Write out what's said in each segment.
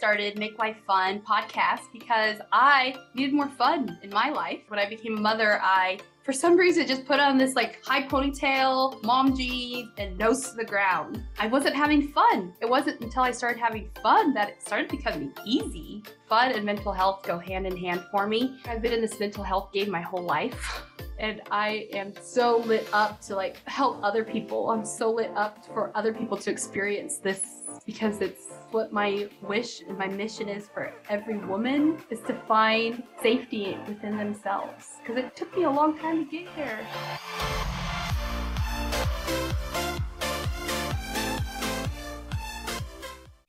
started Make Life Fun podcast because I needed more fun in my life. When I became a mother, I for some reason just put on this like high ponytail, mom jeans, and nose to the ground. I wasn't having fun. It wasn't until I started having fun that it started becoming easy. Fun and mental health go hand in hand for me. I've been in this mental health game my whole life. And I am so lit up to like help other people. I'm so lit up for other people to experience this because it's what my wish and my mission is for every woman is to find safety within themselves because it took me a long time to get here.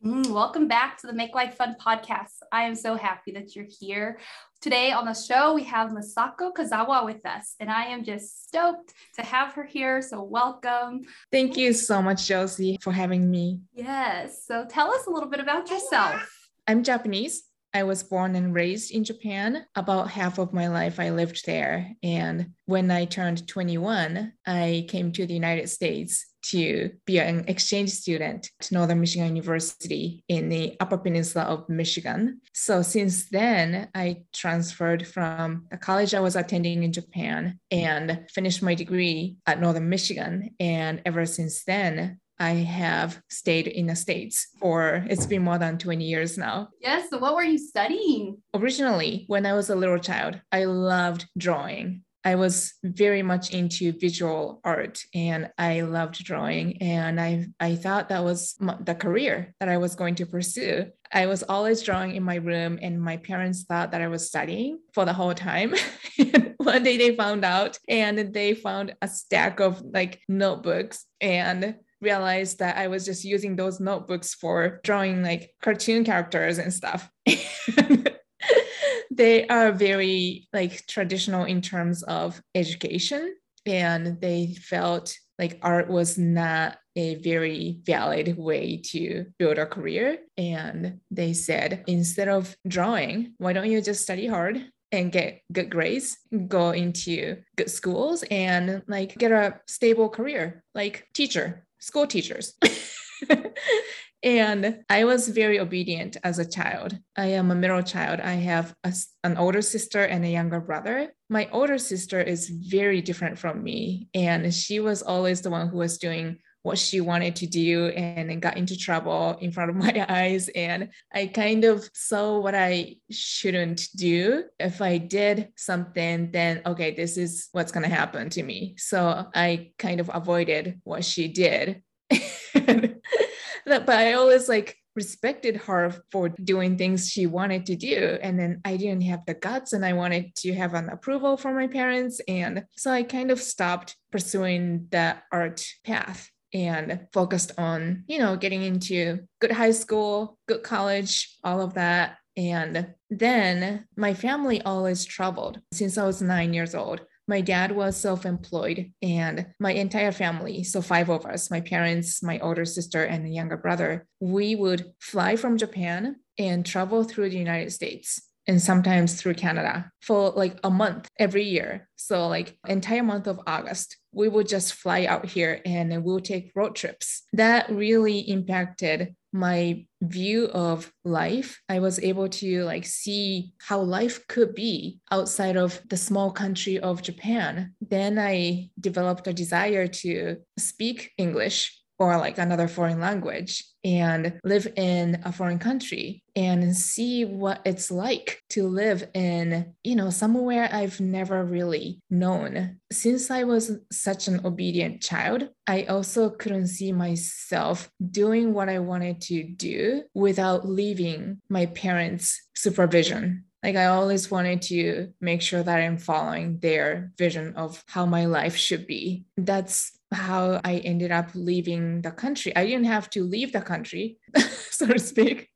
Mm, welcome back to the Make Life Fun podcast. I am so happy that you're here. Today on the show, we have Masako Kozawa with us, and I am just stoked to have her here. So, welcome. Thank you so much, Josie, for having me. Yes. So, tell us a little bit about yourself. I'm Japanese. I was born and raised in Japan. About half of my life, I lived there. And when I turned 21, I came to the United States to be an exchange student to Northern Michigan University in the Upper Peninsula of Michigan. So since then, I transferred from the college I was attending in Japan and finished my degree at Northern Michigan. And ever since then, I have stayed in the States for it's been more than 20 years now. Yes. So, what were you studying? Originally, when I was a little child, I loved drawing. I was very much into visual art and I loved drawing. And I, I thought that was the career that I was going to pursue. I was always drawing in my room, and my parents thought that I was studying for the whole time. One day they found out and they found a stack of like notebooks and realized that I was just using those notebooks for drawing like cartoon characters and stuff. they are very like traditional in terms of education and they felt like art was not a very valid way to build a career and they said instead of drawing why don't you just study hard and get good grades, go into good schools and like get a stable career like teacher school teachers. and I was very obedient as a child. I am a middle child. I have a, an older sister and a younger brother. My older sister is very different from me, and she was always the one who was doing what she wanted to do and then got into trouble in front of my eyes. And I kind of saw what I shouldn't do. If I did something, then okay, this is what's going to happen to me. So I kind of avoided what she did. but I always like respected her for doing things she wanted to do. And then I didn't have the guts and I wanted to have an approval from my parents. And so I kind of stopped pursuing the art path and focused on, you know, getting into good high school, good college, all of that. And then my family always traveled since I was nine years old. My dad was self employed, and my entire family, so five of us, my parents, my older sister, and younger brother, we would fly from Japan and travel through the United States and sometimes through Canada for like a month every year. So like entire month of August, we would just fly out here and we'll take road trips. That really impacted my view of life i was able to like see how life could be outside of the small country of japan then i developed a desire to speak english or like another foreign language and live in a foreign country and see what it's like to live in you know somewhere i've never really known since i was such an obedient child i also couldn't see myself doing what i wanted to do without leaving my parents supervision like I always wanted to make sure that I'm following their vision of how my life should be. That's how I ended up leaving the country. I didn't have to leave the country, so to speak.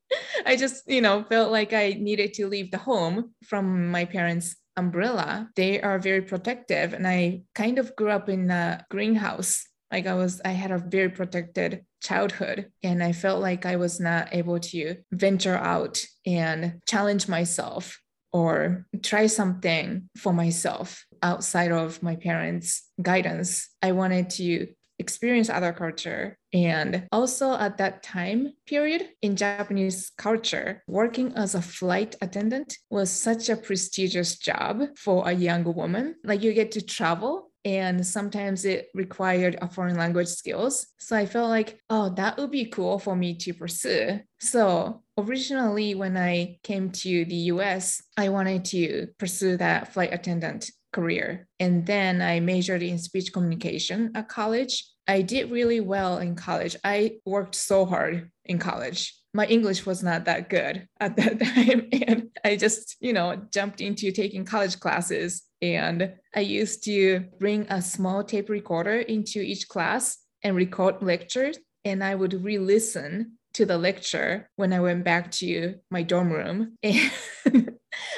I just, you know, felt like I needed to leave the home from my parents' umbrella. They are very protective. And I kind of grew up in a greenhouse. Like I was, I had a very protected childhood. And I felt like I was not able to venture out and challenge myself or try something for myself outside of my parents' guidance. I wanted to experience other culture. And also at that time period in Japanese culture, working as a flight attendant was such a prestigious job for a young woman. Like you get to travel and sometimes it required a foreign language skills. So I felt like, oh, that would be cool for me to pursue. So originally, when I came to the US, I wanted to pursue that flight attendant career. And then I majored in speech communication at college. I did really well in college. I worked so hard in college. My English was not that good at that time. And I just, you know, jumped into taking college classes. And I used to bring a small tape recorder into each class and record lectures. And I would re listen to the lecture when I went back to my dorm room. And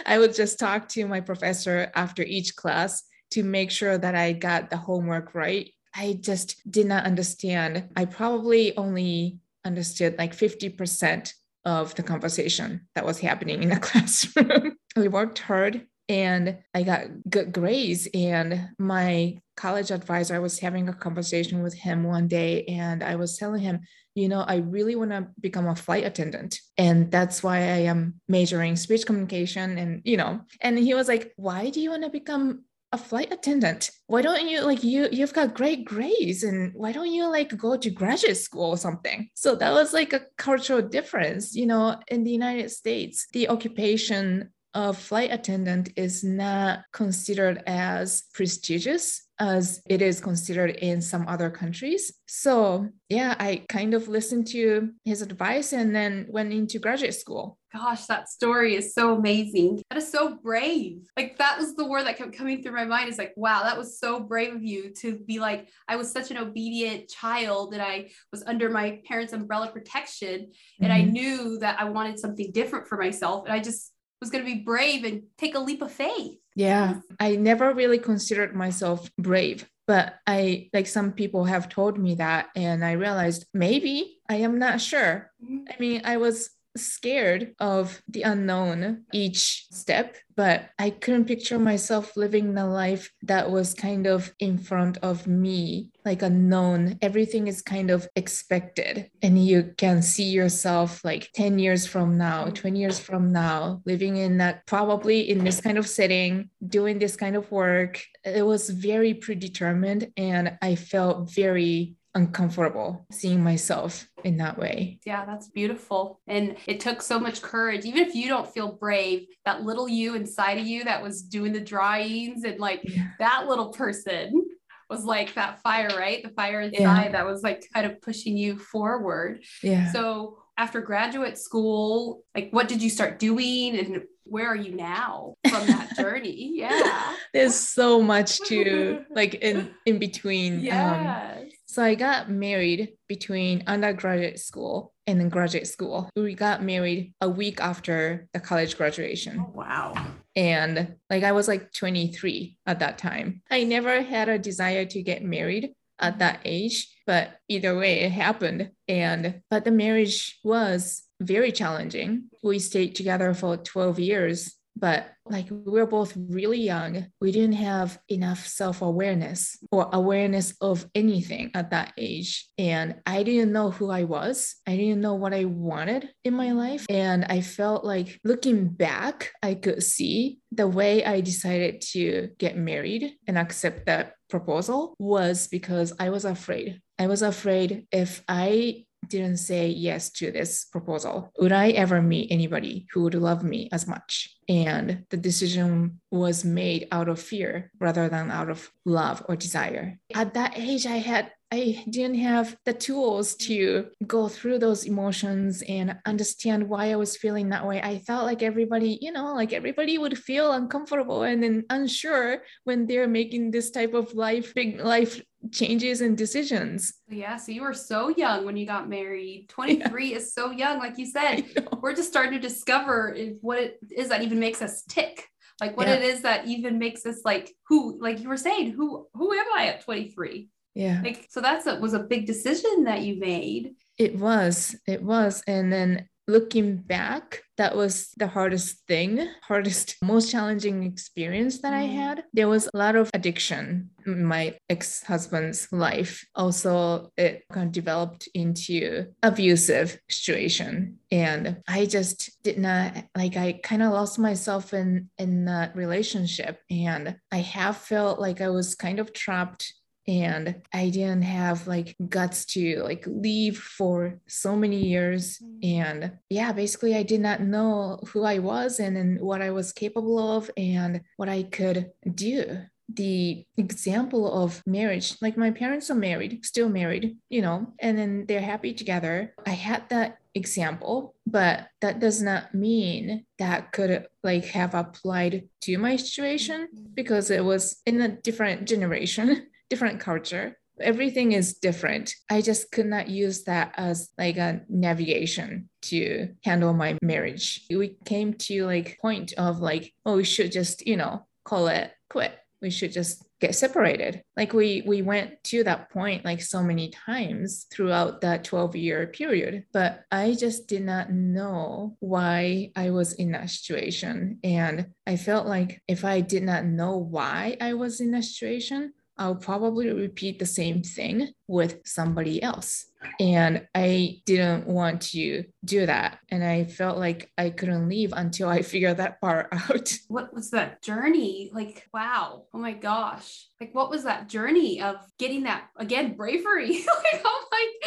I would just talk to my professor after each class to make sure that I got the homework right. I just did not understand. I probably only understood like 50% of the conversation that was happening in the classroom. I worked hard and I got good grades. And my college advisor, I was having a conversation with him one day, and I was telling him, you know, I really want to become a flight attendant. And that's why I am majoring speech communication. And, you know, and he was like, why do you want to become a flight attendant why don't you like you you've got great grades and why don't you like go to graduate school or something so that was like a cultural difference you know in the united states the occupation a flight attendant is not considered as prestigious as it is considered in some other countries. So, yeah, I kind of listened to his advice and then went into graduate school. Gosh, that story is so amazing. That is so brave. Like, that was the word that kept coming through my mind is like, wow, that was so brave of you to be like, I was such an obedient child and I was under my parents' umbrella protection. And mm-hmm. I knew that I wanted something different for myself. And I just, was going to be brave and take a leap of faith. Yeah, I never really considered myself brave, but I like some people have told me that, and I realized maybe I am not sure. Mm-hmm. I mean, I was scared of the unknown each step, but I couldn't picture myself living a life that was kind of in front of me, like unknown. Everything is kind of expected, and you can see yourself like 10 years from now, 20 years from now, living in that probably in this kind of setting, doing this kind of work. It was very predetermined, and I felt very uncomfortable seeing myself in that way. Yeah, that's beautiful. And it took so much courage. Even if you don't feel brave, that little you inside of you that was doing the drawings and like yeah. that little person was like that fire, right? The fire inside yeah. that was like kind of pushing you forward. Yeah. So after graduate school, like what did you start doing and where are you now from that journey? Yeah. There's so much to like in in between. Yeah. Um, so I got married between undergraduate school and then graduate school. We got married a week after the college graduation. Oh, wow. And like I was like 23 at that time. I never had a desire to get married at that age, but either way it happened. And but the marriage was very challenging. We stayed together for 12 years but like we were both really young. We didn't have enough self-awareness or awareness of anything at that age. And i didn't know who i was. I didn't know what i wanted in my life. And i felt like looking back i could see the way i decided to get married and accept that proposal was because i was afraid. I was afraid if i didn't say yes to this proposal, would I ever meet anybody who would love me as much? And the decision was made out of fear rather than out of love or desire. At that age, I had I didn't have the tools to go through those emotions and understand why I was feeling that way. I felt like everybody, you know, like everybody would feel uncomfortable and then unsure when they're making this type of life, big life changes and decisions. Yeah. So you were so young when you got married. 23 yeah. is so young. Like you said, we're just starting to discover what it is that even makes us tick. Like what yeah. it is that even makes us like who, like you were saying, who who am I at 23? Yeah. Like so that's a was a big decision that you made. It was. It was. And then looking back, that was the hardest thing, hardest, most challenging experience that I Mm. had. There was a lot of addiction in my ex husband's life. Also, it kind of developed into abusive situation. And I just did not like I kind of lost myself in in that relationship. And I have felt like I was kind of trapped and I didn't have like guts to like leave for so many years. Mm. And yeah, basically, I did not know who I was and, and what I was capable of and what I could do. The example of marriage, like my parents are married, still married, you know, and then they're happy together. I had that example, but that does not mean that could like have applied to my situation mm-hmm. because it was in a different generation different culture. Everything is different. I just could not use that as like a navigation to handle my marriage. We came to like point of like oh we should just you know call it quit. We should just get separated. Like we we went to that point like so many times throughout that 12 year period but i just did not know why i was in that situation. And i felt like if i did not know why i was in that situation I'll probably repeat the same thing with somebody else. And I didn't want to do that. And I felt like I couldn't leave until I figured that part out. What was that journey? Like, wow. Oh my gosh. Like, what was that journey of getting that again, bravery? like, I'm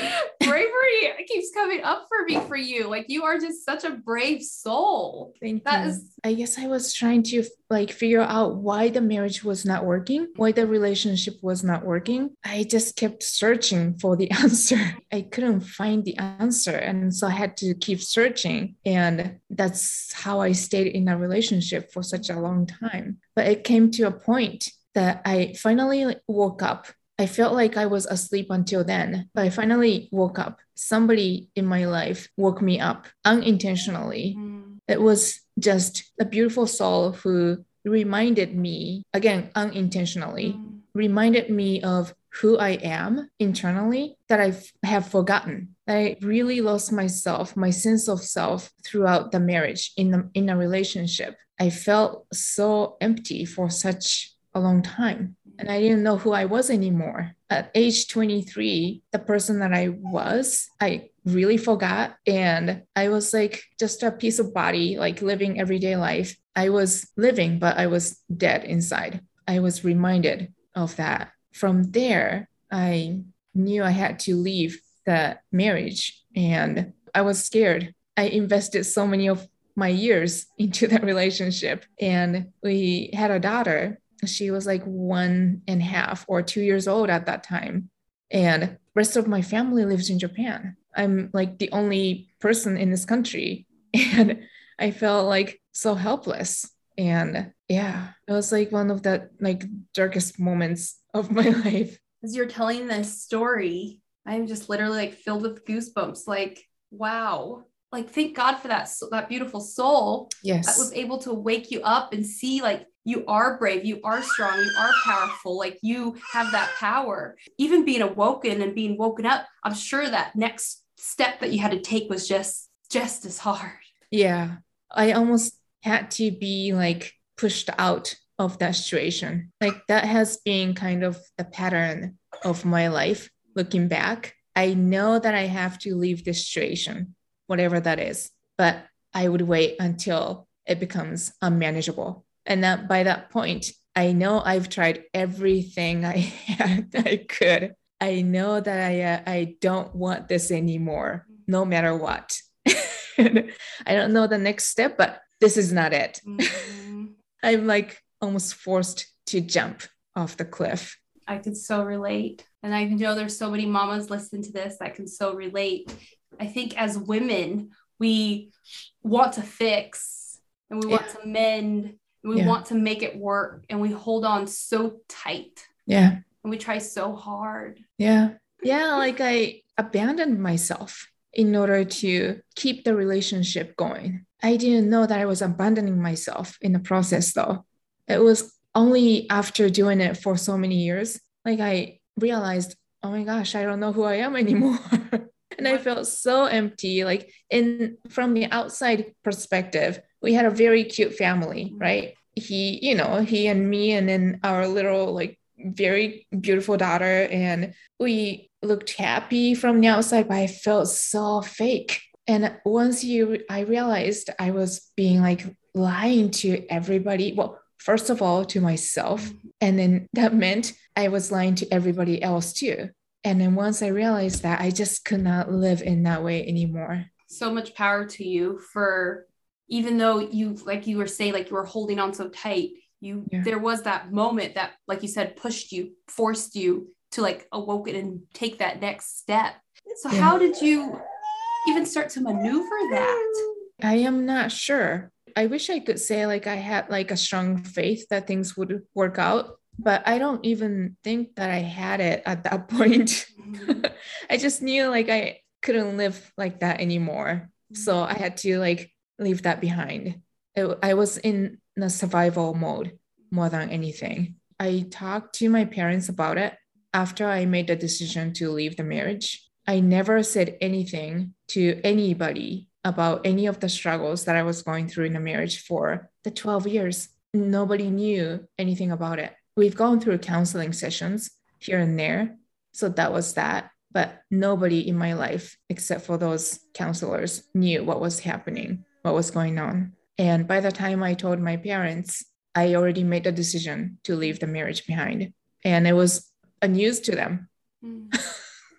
like, bravery keeps coming up for me for you. Like, you are just such a brave soul. Thank That you. is- I guess I was trying to like figure out why the marriage was not working, why the relationship was not working. I just kept searching for the answer. I couldn't find the answer. And so I had to keep searching. And that's how I stayed in a relationship for such a long time. But it came to a point that I finally woke up. I felt like I was asleep until then, but I finally woke up. Somebody in my life woke me up unintentionally Mm, it was just a beautiful soul who reminded me again unintentionally mm, reminded me of who i am internally that i have forgotten i really lost myself my sense of self throughout the marriage in the, in a relationship i felt so empty for such a long time and I didn't know who I was anymore. At age 23, the person that I was, I really forgot. And I was like just a piece of body, like living everyday life. I was living, but I was dead inside. I was reminded of that. From there, I knew I had to leave the marriage and I was scared. I invested so many of my years into that relationship and we had a daughter. She was like one and a half or two years old at that time and rest of my family lives in japan. I'm like the only person in this country and i felt like so helpless. And yeah it was like one of the like darkest moments of my life As you're telling this story, I'm just literally like filled with goosebumps. Like, wow. Like, thank God for that, that beautiful soul that yes was able to wake you up and see like you are brave, you are strong, you are powerful, like you have that power. Even being awoken and being woken up, I'm sure that next step that you had to take was just just as hard. yeah i almost had to be like pushed out of that situation. Like that has been kind of the pattern of my life looking back. I know that i have to leave this situation whatever that is but i would wait until it becomes unmanageable. And that by that point i know i've tried everything i had i could. I know that i uh, i don't want this anymore no matter what. I don't know the next step but this is not it. Mhm. i'm like almost forced to jump off the cliff I could so relate. And I know there's so many mamas listening to this that can so relate. I think as women, we want to fix and we want to mend and we Yeah. want to make it work and we hold on so tight yeah and we try so hard. Yeah. Yeah. Like I abandoned myself in order to keep the relationship going. I didn't know that I was abandoning myself in the process, though. It was only after doing it for so many years, like I realized, oh my gosh, I don't know who I am anymore. and I felt so empty. Like in from the outside perspective, we had a very cute family, mm-hmm. right? He, you know, he and me, and then our little like very beautiful daughter, and we looked happy from the outside, but I felt so fake. And once you, I realized I was being like lying to everybody. Well, first of all, to myself, mm-hmm. and then that meant I was lying to everybody else too. And then once I realized that, I just could not live in that way anymore. So much power to you for even though you, like you were saying, like you were holding on so tight, you, yeah. there was that moment that, like you said, pushed you, forced you to like awoke it and take that next step. So, yeah. how did you even start to maneuver that? I am not sure. I wish I could say like I had like a strong faith that things would work out but I don't even think that I had it at that point. Mm-hmm. I just knew like I couldn't live like that anymore. So I had to like leave that behind. It, I was in a survival mode more than anything. I talked to my parents about it after I made the decision to leave the marriage. I never said anything to anybody about any of the struggles that I was going through in the marriage for the 12 years. Nobody knew anything about it we've gone through counseling sessions here and there. So that was that. But nobody in my life, except for those counselors, knew what was happening, what was going on. And by the time I told my parents, I already made the decision to leave the marriage behind. And it was a news to them. Mm.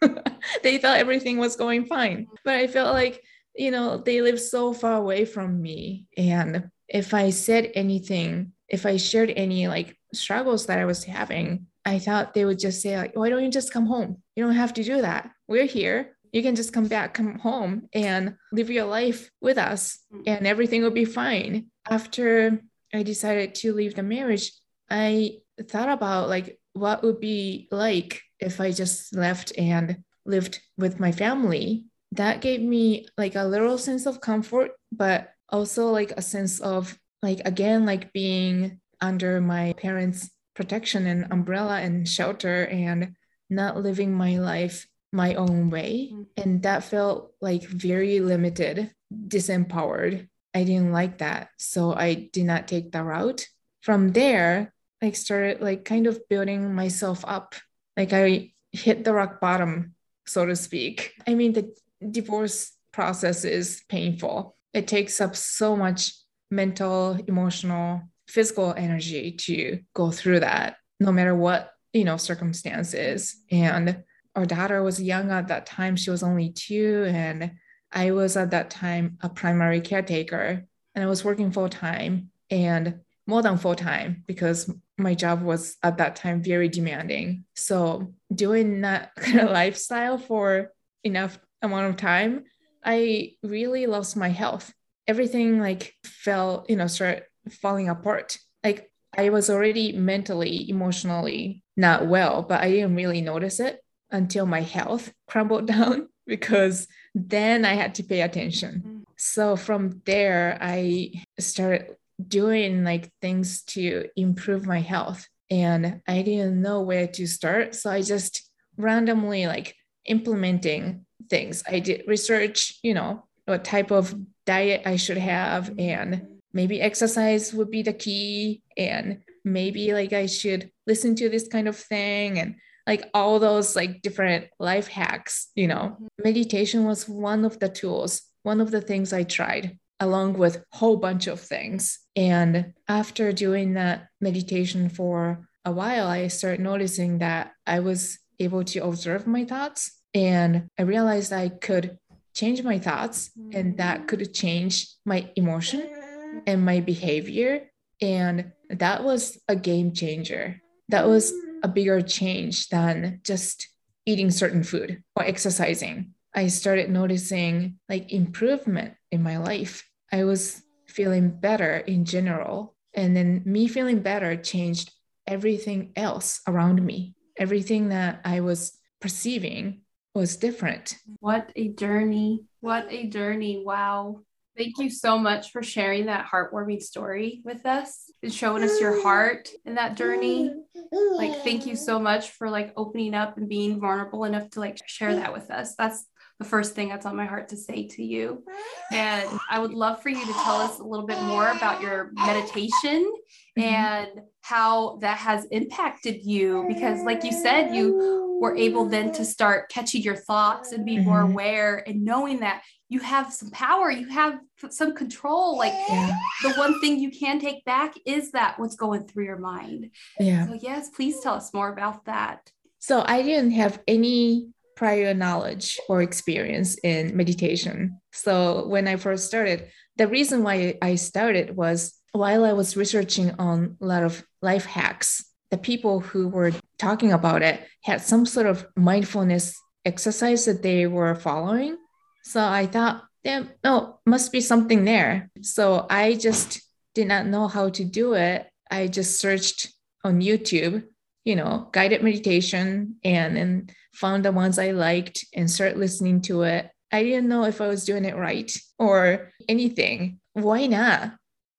they thought everything was going fine. But I felt like, you know, they live so far away from me. And if I said anything, if I shared any like struggles that I was having, I thought they would just say, like, why don't you just come home? You don't have to do that. We're here. You can just come back, come home and live your life with us mm. and everything will be fine. After I decided to leave the marriage, I thought about like what would be like if I just left and lived with my family. That gave me like a little sense of comfort, but also like a sense of like again like being under my parents' protection and umbrella and shelter and not living my life my own way. Mm-hmm. And that felt like very limited, disempowered. I didn't like that. So I did not take that route. From there, I started like kind of building myself up. Like I hit the rock bottom, so to speak. I mean, the divorce process is painful. It takes up so much mental, emotional, physical energy to go through that no matter what you know circumstances and our daughter was young at that time. She was only two and i was at that time a primary caretaker and i was working full time and more than full time because my job was at that time very demanding. So doing that kind of lifestyle for enough amount of time i really lost my health everything like fell you know started falling apart. Like I was already mentally, emotionally not well, but I didn't really notice it until my health crumbled down because then I had to pay attention. Mm. So from there, I started doing like things to improve my health and I didn't know where to start. So I just randomly like implementing things. I did research, you know, what type of diet I should have and maybe exercise would be the key and maybe like I should listen to this kind of thing and like all those like different life hacks, you know. Meditation was one of the tools, one of the things I tried along with a whole bunch of things. And after doing that meditation for a while, I started noticing that I was able to observe my thoughts and I realized I could change my thoughts and that mm. could change my emotion and my behavior. And that was a game changer. That was a mm. bigger change than just eating certain food or exercising. I started noticing like improvement in my life. I was feeling better in general. And then me feeling better changed everything else around me. Everything that I was perceiving was different. What a journey. What a journey. Wow. Thank you so much for sharing that heartwarming story with us and showing us your heart in that journey. Like, thank you so much for like opening up and being vulnerable enough to like share that with us. That's the first thing that's on my heart to say to you. And I would love for you to tell us a little bit more about your meditation mm-hmm. and how that has impacted you. Because, like you said, you were able then to start catching your thoughts and be mm-hmm. more aware and knowing that you have some power, you have some control. Like yeah. the one thing you can take back is that what's going through your mind. Yeah. So, yes, please tell us more about that. So, I didn't have any prior knowledge or experience in meditation. So, when I first started, the reason why I started was while I was researching on a lot of life hacks, the people who were talking about it had some sort of mindfulness exercise that they were following so I thought, yeah, no, must be something there. So I just did not know how to do it. I just searched on YouTube, you know, guided meditation and then found the ones I liked and started listening to it. I didn't know if I was doing it right or anything. Why not?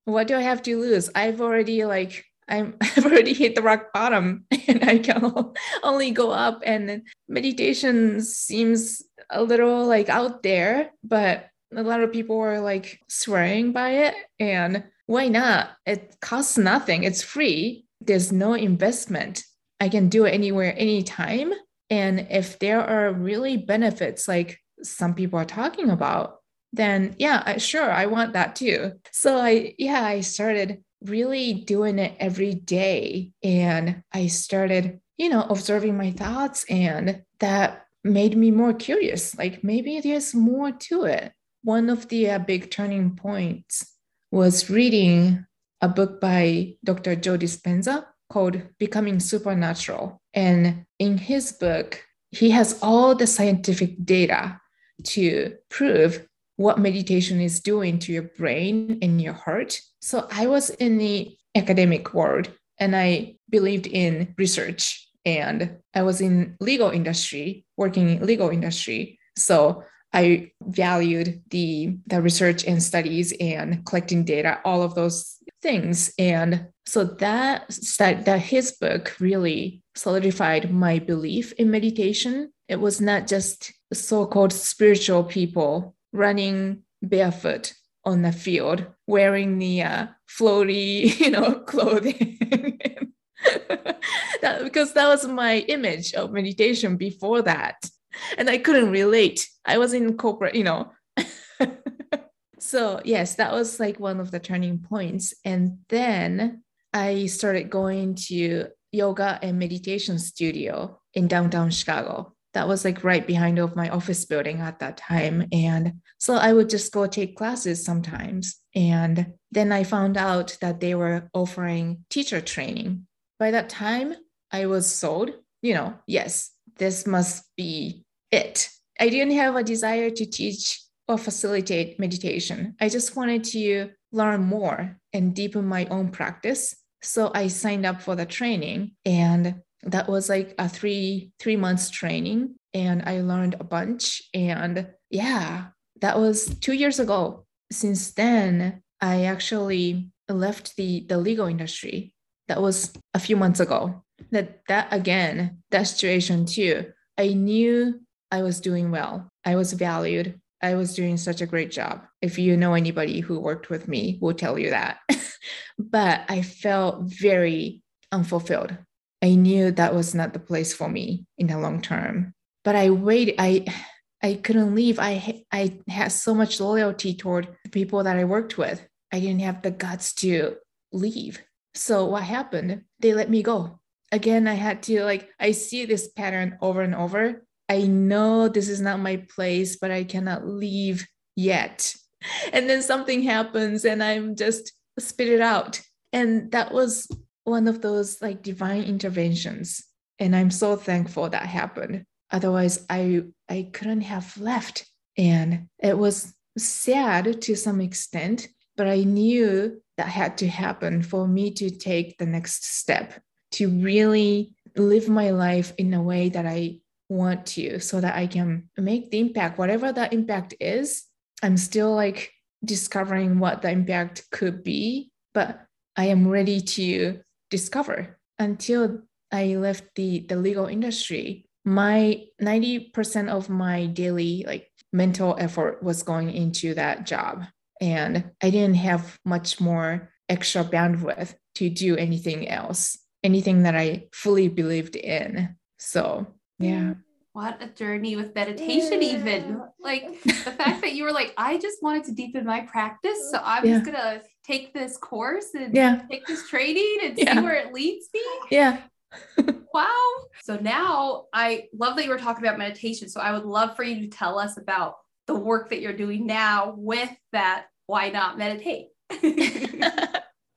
What do I have to lose? I've already like I'm, I've already hit the rock bottom and I can only go up. And meditation seems a little like out there, but a lot of people are like swearing by it. And why not? It costs nothing, it's free. There's no investment. I can do it anywhere, anytime. And if there are really benefits like some people are talking about, then yeah, sure, I want that too. So I, yeah, I started really doing it every day. And I started, you know, observing my thoughts, and that made me more curious. Like maybe there's more to it. One of the uh, big turning points was reading a book by Dr. Joe Dispenza called Becoming Supernatural. And in his book, he has all the scientific data to prove what meditation is doing to your brain and your heart. So I was in the academic world and I believed in research and I was in legal industry, working in legal industry. So I valued the the research and studies and collecting data, all of those things. And so that that that his book really solidified my belief in meditation. It was not just so-called spiritual people running barefoot on the field, wearing the uh, floaty, you know, clothing. that, because that was my image of meditation before that. And I couldn't relate. I was in corporate, you know. so, yes, that was like one of the turning points. And then I started going to yoga and meditation studio in downtown Chicago that was like right behind of my office building at that time and so i would just go take classes sometimes and then i found out that they were offering teacher training. By that time i was sold you know yes this must be it. I didn't have a desire to teach or facilitate meditation. I just wanted to learn more and deepen my own practice. So i signed up for the training and that was like a three three months training and i learned a bunch and yeah that was two years ago. Since then i actually left the the legal industry. That was a few months ago. That that again that situation too. I knew i was doing well. I was valued. I was doing such a great job. If you know anybody who worked with me will tell you that. But i felt very unfulfilled I knew that was not the place for me in the long term. But I waited. I I couldn't leave. I I had so much loyalty toward the people that I worked with. I didn't have the guts to leave. So what happened? They let me go. Again, I had to like I see this pattern over and over. I know this is not my place, but I cannot leave yet. And then something happens and I'm just spit it out. And that was one of those like divine interventions and i'm so thankful that happened. Otherwise i i couldn't have left. And it was sad to some extent but i knew that had to happen for me to take the next step to really live my life in a way that i want to so that i can make the impact. Whatever that impact is i'm still like discovering what the impact could be but i am ready to discover until I left the, the legal industry. My 90% of my daily like mental effort was going into that job. And I didn't have much more extra bandwidth to do anything else, anything that I fully believed in. So, yeah. Mm. What a journey with meditation, even like the fact that you were like, I just wanted to deepen my practice. So I'm yeah. just to take this course and yeah. take this training and yeah. see where it leads me. Yeah. wow. So now I love that you were talking about meditation. So I would love for you to tell us about the work that you're doing now with that. Why not meditate?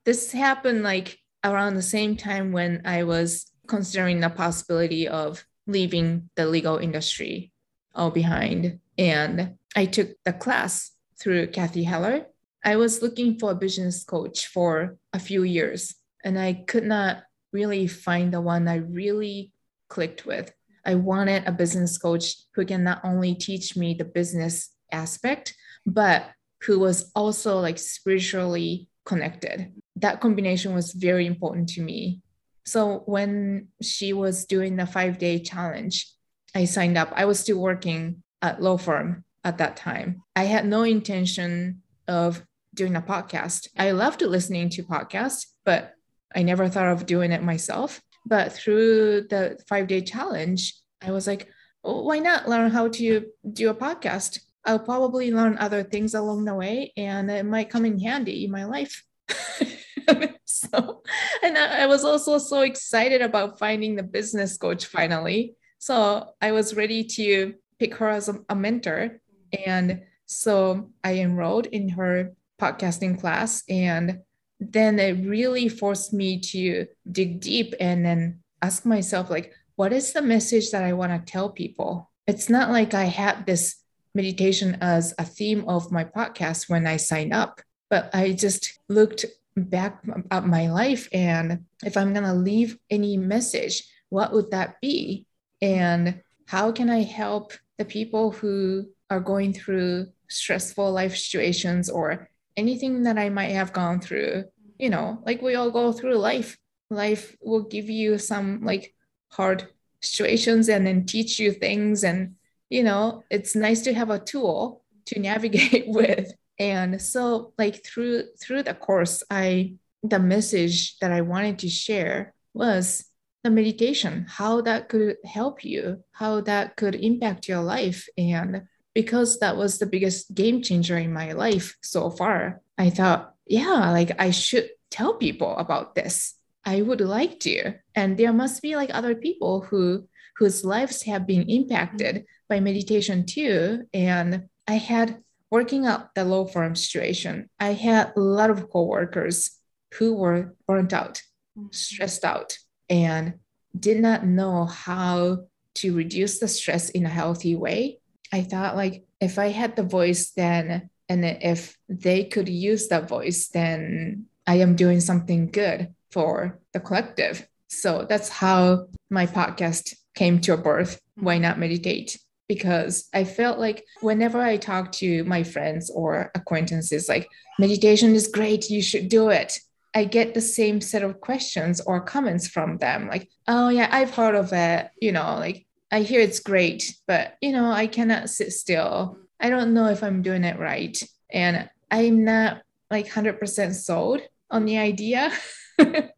this happened like around the same time when I was considering the possibility of leaving the legal industry all behind. And I took the class through Cathy Heller. I was looking for a business coach for a few years and I could not really find the one I really clicked with. I wanted a business coach who can not only teach me the business aspect, but who was also like spiritually connected. That combination was very important to me. So when she was doing the five day challenge, I signed up. I was still working at law firm at that time. I had no intention of doing a podcast. I loved listening to podcasts, but I never thought of doing it myself. But through the five day challenge, I was like, oh, why not learn how to do a podcast? I'll probably learn other things along the way and it might come in handy in my life. so, and I was also so excited about finding the business coach finally. So I was ready to pick her as a, mentor. And so I enrolled in her podcasting class and then it really forced me to dig deep and then ask myself like what is the message that i want to tell people it's not like i had this meditation as a theme of my podcast when i signed up but i just looked back up my life and if i'm going to leave any message what would that be and how can i help the people who are going through stressful life situations or anything that I might have gone through, you know, like we all go through life. Life will give you some like hard situations and then teach you things. And, you know, it's nice to have a tool to navigate with. And so like through through the course, I the message that I wanted to share was the meditation, how that could help you, how that could impact your life. And because that was the biggest game changer in my life so far, I thought, yeah, like I should tell people about this. I would like to. And there must be like other people who whose lives have been impacted mm-hmm. by meditation too. And I had working out the law firm situation, I had a lot of coworkers who were burnt out, mm-hmm. stressed out, and did not know how to reduce the stress in a healthy way. I thought like if I had the voice then and if they could use that voice then I am doing something good for the collective. So that's how my podcast came to a birth. Why not meditate? Because I felt like whenever I talk to my friends or acquaintances, like meditation is great, you should do it. I get the same set of questions or comments from them, like, oh, yeah, I've heard of it. You know, like, I hear it's great, but, you know, I cannot sit still. I don't know if I'm doing it right. And I'm not like 100% sold on the idea because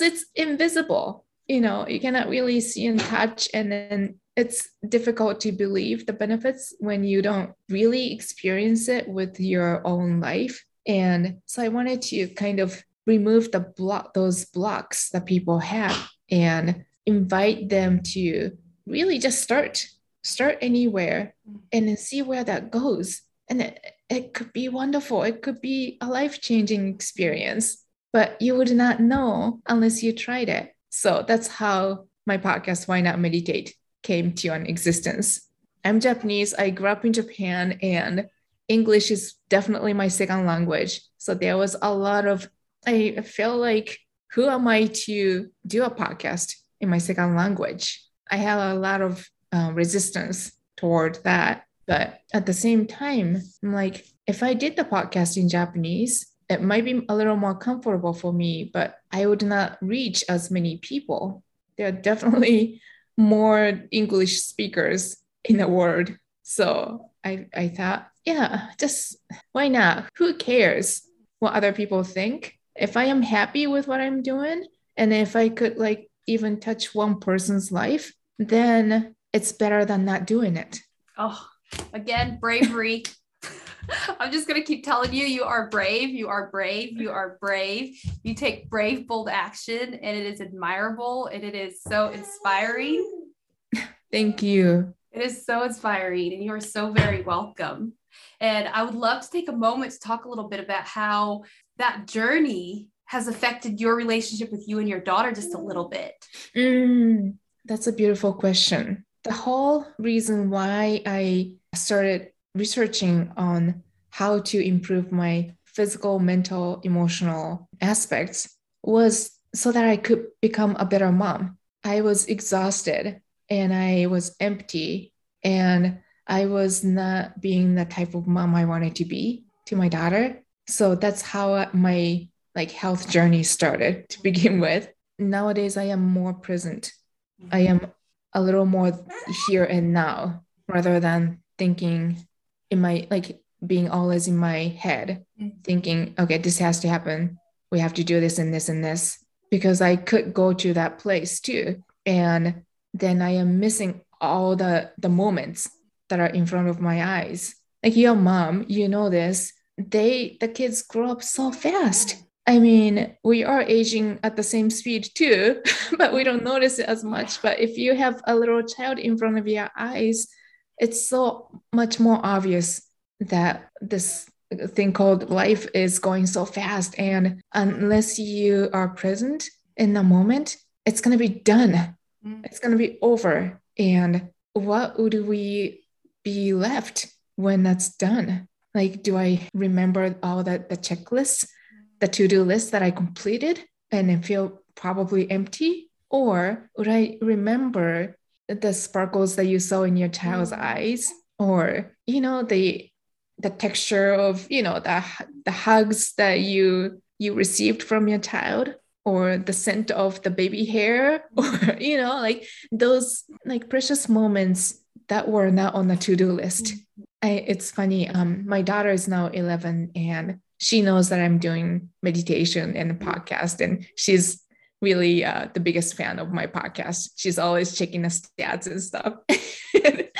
it's invisible. You know, you cannot really see and touch, and then it's difficult to believe the benefits when you don't really experience it with your own life. And so I wanted to kind of remove the block those blocks that people have and invite them to really just start start anywhere mm-hmm. and then see where that goes. And it, it could be wonderful. It could be a life-changing experience but you would not know unless you tried it. So that's how my podcast why not meditate came to an existence i'm japanese i grew up in japan and English is definitely my second language. So there was a lot of, I feel like, who am I to do a podcast in my second language? I had a lot of uh, resistance toward that. But at the same time, I'm like, if I did the podcast in Japanese, it might be a little more comfortable for me, but I would not reach as many people. There are definitely more English speakers in the world So I, I thought, yeah, just why not? Who cares what other people think? If I am happy with what I'm doing, and if I could like even touch one person's life, then it's better than not doing it. Oh, again, bravery. I'm just going to keep telling you, you are brave. You are brave. You are brave. You take brave, bold action, and it is admirable and it is so inspiring. Thank you. It is so inspiring, and you are so very welcome. And I would love to take a moment to talk a little bit about how that journey has affected your relationship with you and your daughter just a little bit. Mm, that's a beautiful question. The whole reason why I started researching on how to improve my physical, mental, emotional aspects was so that I could become a better mom. I was exhausted and I was empty and I was not being the type of mom I wanted to be to my daughter. So that's how my like health journey started to begin with. Nowadays I am more present. I am a little more here and now rather than thinking in my like being always in my head mm-hmm. thinking okay this has to happen. We have to do this and this and this because i could go to that place too. And then i am missing all the the moments that are in front of my eyes. Like your mom you know this. They the kids grow up so fast. I mean we are aging at the same speed too but we don't notice it as much. But if you have a little child in front of your eyes it's so much more obvious that this thing called life is going so fast and unless you are present in the moment it's going to be done. Mm. it's going to be over. And what would we be left when that's done? Like do i remember all that the checklist, the to-do list that i completed and then feel probably empty? Or would i remember the sparkles that you saw in your child's mm. eyes or you know the the texture of you know the the hugs that you you received from your child or the scent of the baby hair or you know like those like precious moments that were not on the to-do list mm-hmm. I, it's funny um my daughter is now 11 and she knows that i'm doing meditation and a podcast and she's really uh, the biggest fan of my podcast. She's always checking the stats and stuff.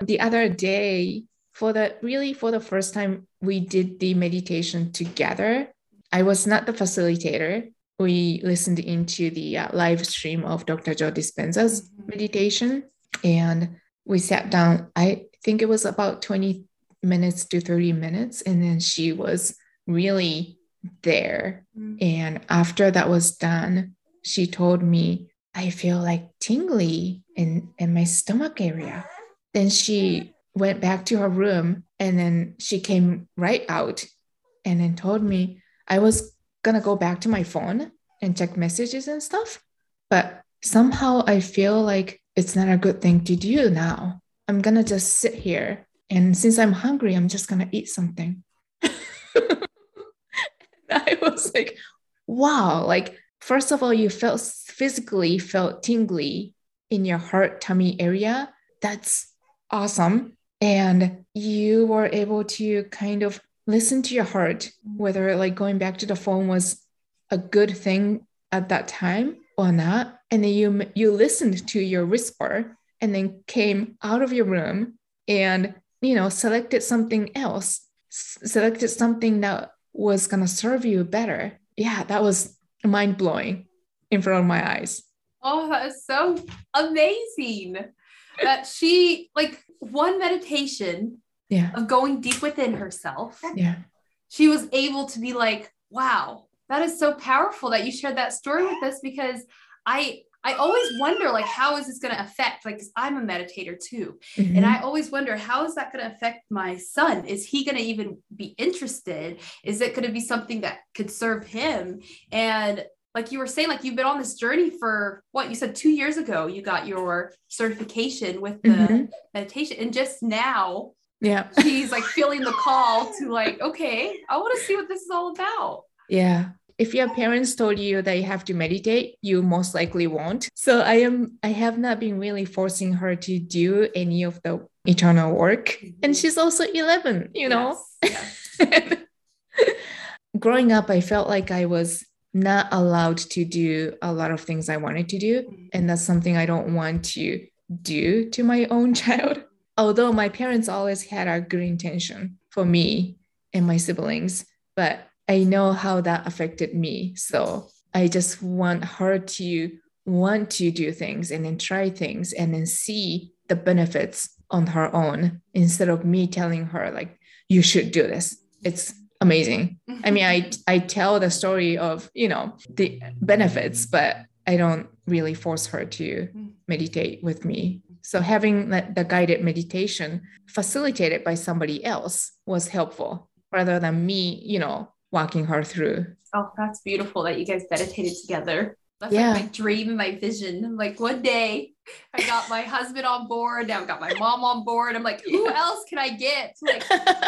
The other day for the really for the first time we did the meditation together. I was not the facilitator. We listened into the uh, live stream of dr joe dispenza's meditation and we sat down i think it was about 20 minutes to 30 minutes and then she was really there. Mm-hmm. and after that was done she told me i feel like tingly in in my stomach area then she went back to her room and then she came right out and then told me I was gonna go back to my phone and check messages and stuff. But somehow I feel like it's not a good thing to do now. I'm gonna just sit here. And since I'm hungry, I'm just gonna eat something. I was like, wow, like, first of all, you felt physically felt tingly in your heart tummy area. That's awesome. And you were able to kind of listen to your heart whether like going back to the phone was a good thing at that time or not. And then you you listened to your whisper and then came out of your room and you know selected something else selected something that was to serve you better. Yeah that was mind blowing in front of my eyes oh that is so amazing that she like one meditation yeah. of going deep within herself. Yeah. She was able to be like, wow, that is so powerful that you shared that story with us because I I always wonder like how is this going to affect like I'm a meditator too mm-hmm. and I always wonder how is that going to affect my son is he going to even be interested is it going to be something that could serve him and like you were saying, like you've been on this journey for what you said two years ago, you got your certification with the mm-hmm. meditation. And just now, yeah, she's like feeling the call to like, okay, I want to see what this is all about. Yeah. If your parents told you that you have to meditate, you most likely won't. So I am I have not been really forcing her to do any of the eternal work. And she's also 11, you know? Yes, yes. Growing up, I felt like I was not allowed to do a lot of things I wanted to do. Mm-hmm. And that's something I don't want to do to my own child. Although my parents always had a good intention for me and my siblings, but I know how that affected me. So I just want her to want to do things and then try things and then see the benefits on her own instead of me telling her like you should do this. It's amazing. I mean, I I tell the story of, you know, the benefits, but I don't really force her to meditate with me. So having the, the guided meditation facilitated by somebody else was helpful rather than me, you know, walking her through. Oh, that's beautiful that you guys meditated together. That's Yeah. like my dream and my vision. I'm like, one day I got my husband on board. Now I've got my mom on board. I'm like, who else can I get like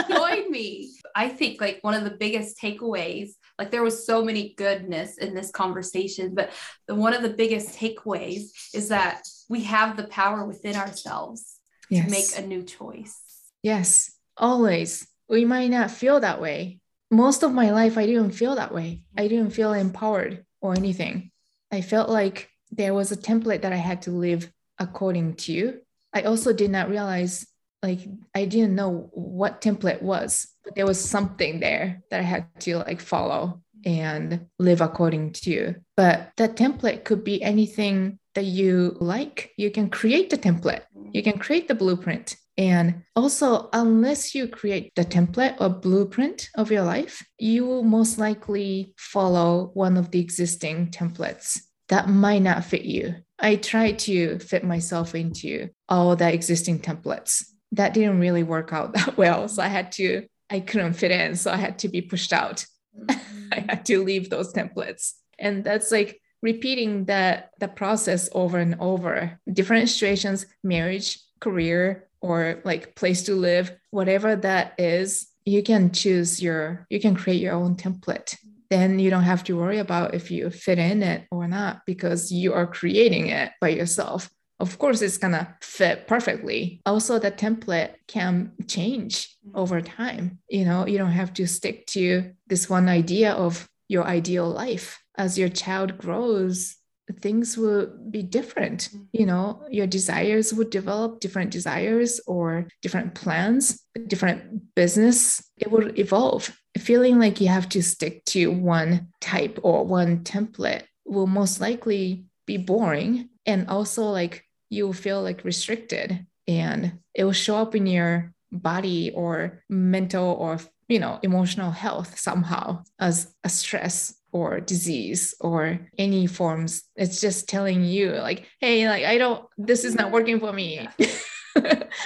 join me? I think like one of the biggest takeaways, like there was so many goodness in this conversation, but the one of the biggest takeaways is that we have the power within ourselves yes. to make a new choice. Yes, always. We might not feel that way. Most of my life, I didn't feel that way. I mm-hmm. didn't feel empowered or anything. I felt like there was a template that I had to live according to. I also did not realize, like, I didn't know what template was, but there was something there that I had to like follow and live according to. But that template could be anything that you like. You can create the template you mm-hmm. can create the blueprint. And also, unless you create the template or blueprint of your life, you will most likely follow one of the existing templates that might not fit you. I tried to fit myself into all the existing templates. That didn't really work out that well. So I had to, I couldn't fit in. So I had to be pushed out. I mm-hmm. had to leave those templates. And that's like repeating that the process over and over. Different situations, marriage, career, or like place to live, whatever that is, you can choose your, you can create your own template. Then you don't have to worry about if you fit in it or not because you are creating it by yourself. Of course, it's gonna fit perfectly. Also, the template can change mm-hmm. over time. You know, you don't have to stick to this one idea of your ideal life. As your child grows, things will be different. Mm-hmm. You know, your desires would develop different desires or different plans, different business. It will evolve. Feeling like you have to stick to one type or one template will most likely be boring. And also, like, you'll feel like restricted and it will show up in your body or mental or you know emotional health somehow as a stress or disease or any forms. It's just telling you like hey like i don't this is not mm-hmm. working for me.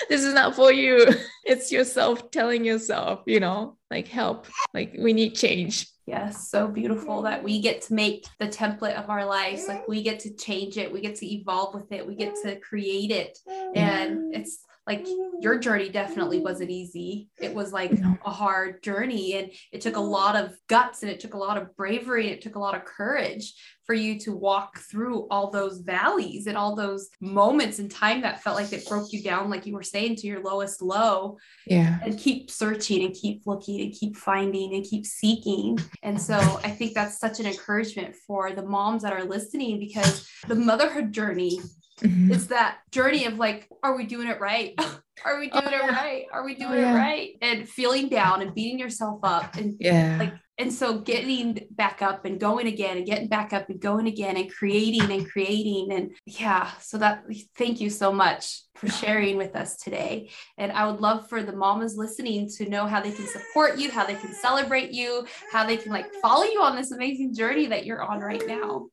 This is not for you. It's yourself telling yourself you know like help. Like we need change. Yes, so beautiful that we get to make the template of our lives. Like we get to change it, we get to evolve with it, we get to create it. And it's like mm-hmm. your journey definitely wasn't easy. It was like a hard journey and it took a lot of guts and it took a lot of bravery and it took a lot of courage for you to walk through all those valleys and all those moments in time that felt like it broke you down, like you were saying, to your lowest low yeah and keep searching and keep looking and keep finding and keep seeking. And so I think that's such an encouragement for the moms that are listening because the motherhood journey Mhm. is that journey of like, are we doing it right? Are we Oh, doing it right? Are we Oh, doing yeah. it right? And feeling down and beating yourself up and yeah like and so getting back up and going again and getting back up and going again and creating and creating and yeah so that thank you so much for sharing with us today and i would love for the mamas listening to know how they can support you how they can celebrate you how they can like follow you on this amazing journey that you're on right now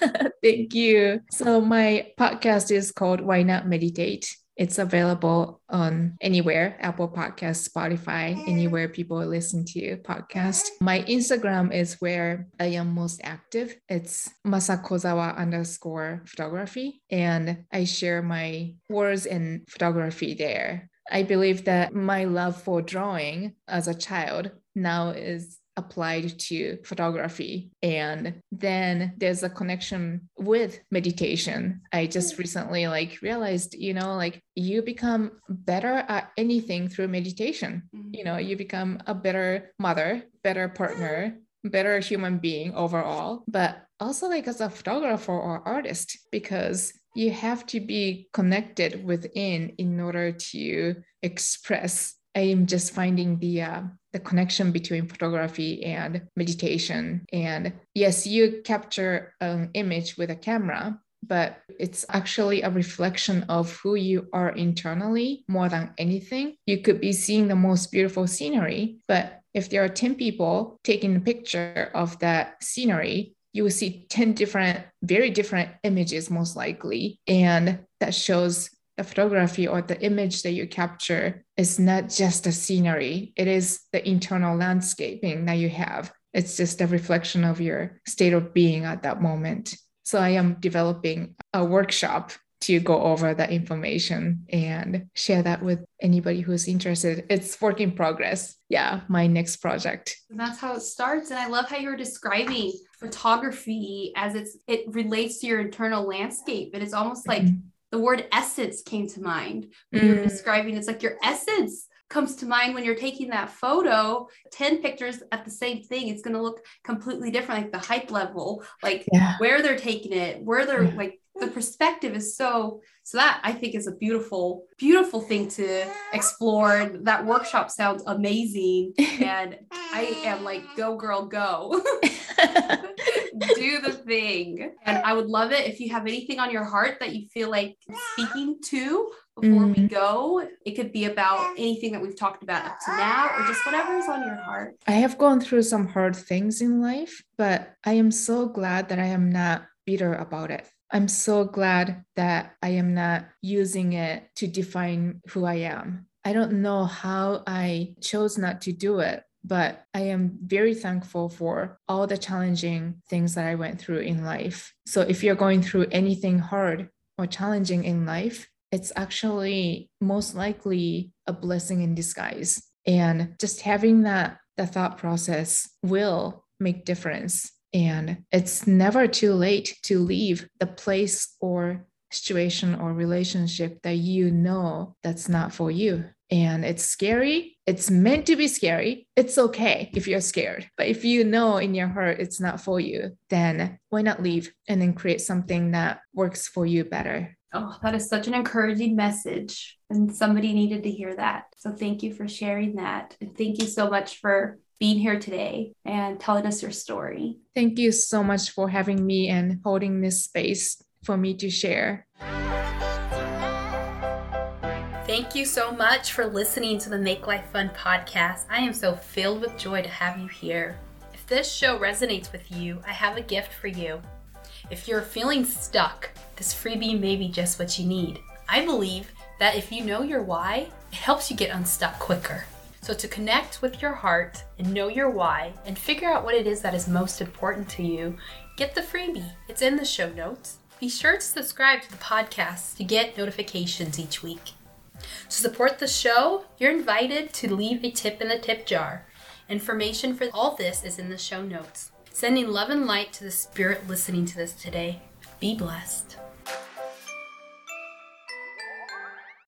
Thank you. So, my podcast is called Why Not Meditate. It's available on anywhere Apple Podcasts, Spotify, anywhere people listen to podcast. My Instagram is where I am most active. It's Masakozawa underscore photography. And I share my words and photography there. I believe that my love for drawing as a child now is applied to photography. And then there's a connection with meditation. I just hmm. recently like realized, you know, like you become better at anything through meditation. Mm-hmm. You know, you become a better mother, better partner, better human being overall, but also like as a photographer or artist, because you have to be connected within in order to express I am just finding the uh, the connection between photography and meditation. And yes, you capture an image with a camera, but it's actually a reflection of who you are internally more than anything. You could be seeing the most beautiful scenery, but if there are 10 people taking a picture of that scenery, you will see 10 different, very different images, most likely. And that shows the photography or the image that you capture is not just the scenery, it is the internal landscaping that you have. It's just a reflection of your state of being at that moment. So I am developing a workshop to go over that information and share that with anybody who's interested. It's work in progress. Yeah, my next project. And that's how it starts. And I love how you're describing photography as it's it relates to your internal landscape. And it's almost like mm-hmm the word essence came to mind when mm. you were mm. describing it's like your essence comes to mind when you're taking that photo 10 pictures at the same thing it's going to look completely different like the height level like yeah. where they're taking it where they're yeah. like the perspective is so so that i think is a beautiful beautiful thing to explore. That workshop sounds amazing. And i am like go girl go. Do the thing. And i would love it if you have anything on your heart that you feel like speaking to before mm. we go. It could be about anything that we've talked about up to now or just whatever is on your heart. I have gone through some hard things in life but i am so glad that i am not bitter about it I'm so glad that I am not using it to define who I am. I don't know how I chose not to do it, but I am very thankful for all the challenging things that I went through in life. So if you're going through anything hard or challenging in life, it's actually most likely a blessing in disguise. And just having that the thought process will make difference and it's never too late to leave the place or situation or relationship that you know that's not for you. And it's scary. It's meant to be scary. It's okay if you're scared. But if you know in your heart it's not for you, then why not leave and then create something that works for you better? Oh, that is such an encouraging message. And somebody needed to hear that. So thank you for sharing that. And thank you so much for being here today and telling us your story. Thank you so much for having me and holding this space for me to share. Thank you so much for listening to the Make Life Fun podcast. I am so filled with joy to have you here. If this show resonates with you, I have a gift for you. If you're feeling stuck, this freebie may be just what you need. I believe that if you know your why, it helps you get unstuck quicker. So, to connect with your heart and know your why and figure out what it is that is most important to you, get the freebie. It's in the show notes. Be sure to subscribe to the podcast to get notifications each week. To support the show, you're invited to leave a tip in the tip jar. Information for all this is in the show notes. Sending love and light to the spirit listening to this today. Be blessed.